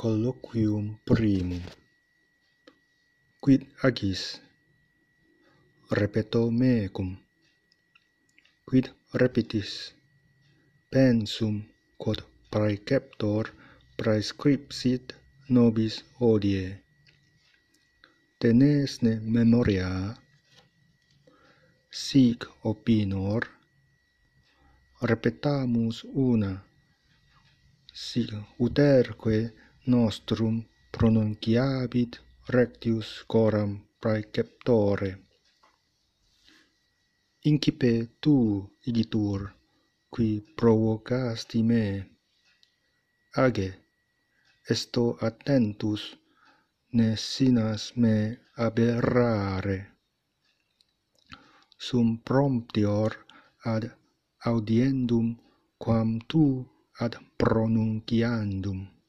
colloquium primum. Quid agis? Repeto mecum. Quid repetis? Pensum quod praeceptor praescripsit nobis hodie tenesne memoria. Sic opinor. Repetamus una. Sic uterque nostrum pronunciabit rectius coram praeceptore. Incipe tu, igitur, qui provocasti me. Age, esto attentus, ne sinas me aberrare. Sum promptior ad audiendum quam tu ad pronunciandum.